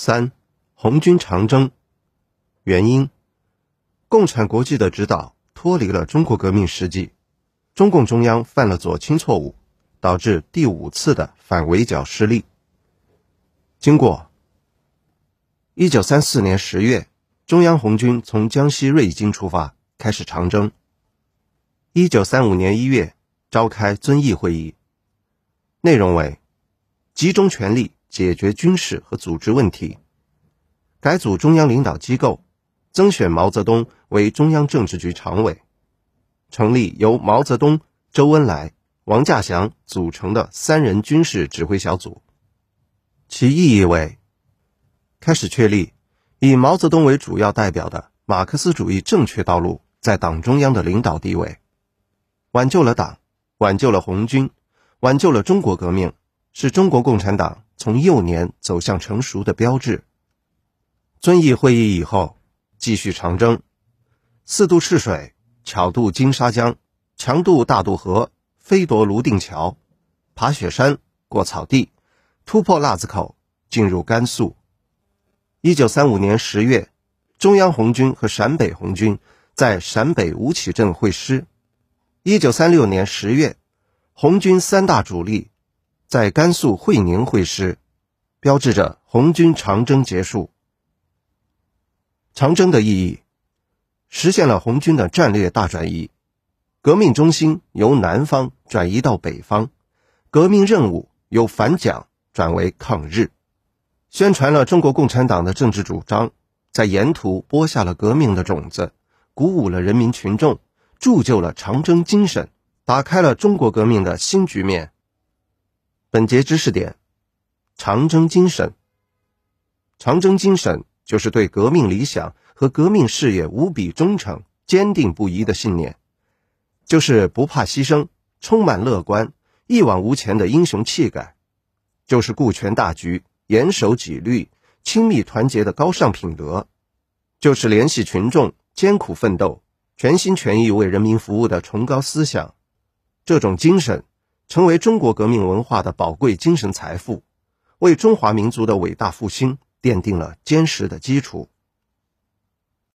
三，红军长征。原因：共产国际的指导脱离了中国革命实际，中共中央犯了左倾错误，导致第五次的反围剿失利。经过：一九三四年十月，中央红军从江西瑞金出发，开始长征。一九三五年一月，召开遵义会议，内容为集中全力。解决军事和组织问题，改组中央领导机构，增选毛泽东为中央政治局常委，成立由毛泽东、周恩来、王稼祥组成的三人军事指挥小组。其意义为：开始确立以毛泽东为主要代表的马克思主义正确道路在党中央的领导地位，挽救了党，挽救了红军，挽救了中国革命，是中国共产党。从幼年走向成熟的标志。遵义会议以后，继续长征，四渡赤水，巧渡金沙江，强渡大渡河，飞夺泸定桥，爬雪山，过草地，突破腊子口，进入甘肃。一九三五年十月，中央红军和陕北红军在陕北吴起镇会师。一九三六年十月，红军三大主力。在甘肃会宁会师，标志着红军长征结束。长征的意义，实现了红军的战略大转移，革命中心由南方转移到北方，革命任务由反蒋转为抗日，宣传了中国共产党的政治主张，在沿途播下了革命的种子，鼓舞了人民群众，铸就了长征精神，打开了中国革命的新局面。本节知识点：长征精神。长征精神就是对革命理想和革命事业无比忠诚、坚定不移的信念，就是不怕牺牲、充满乐观、一往无前的英雄气概，就是顾全大局、严守纪律、亲密团结的高尚品德，就是联系群众、艰苦奋斗、全心全意为人民服务的崇高思想。这种精神。成为中国革命文化的宝贵精神财富，为中华民族的伟大复兴奠定了坚实的基础。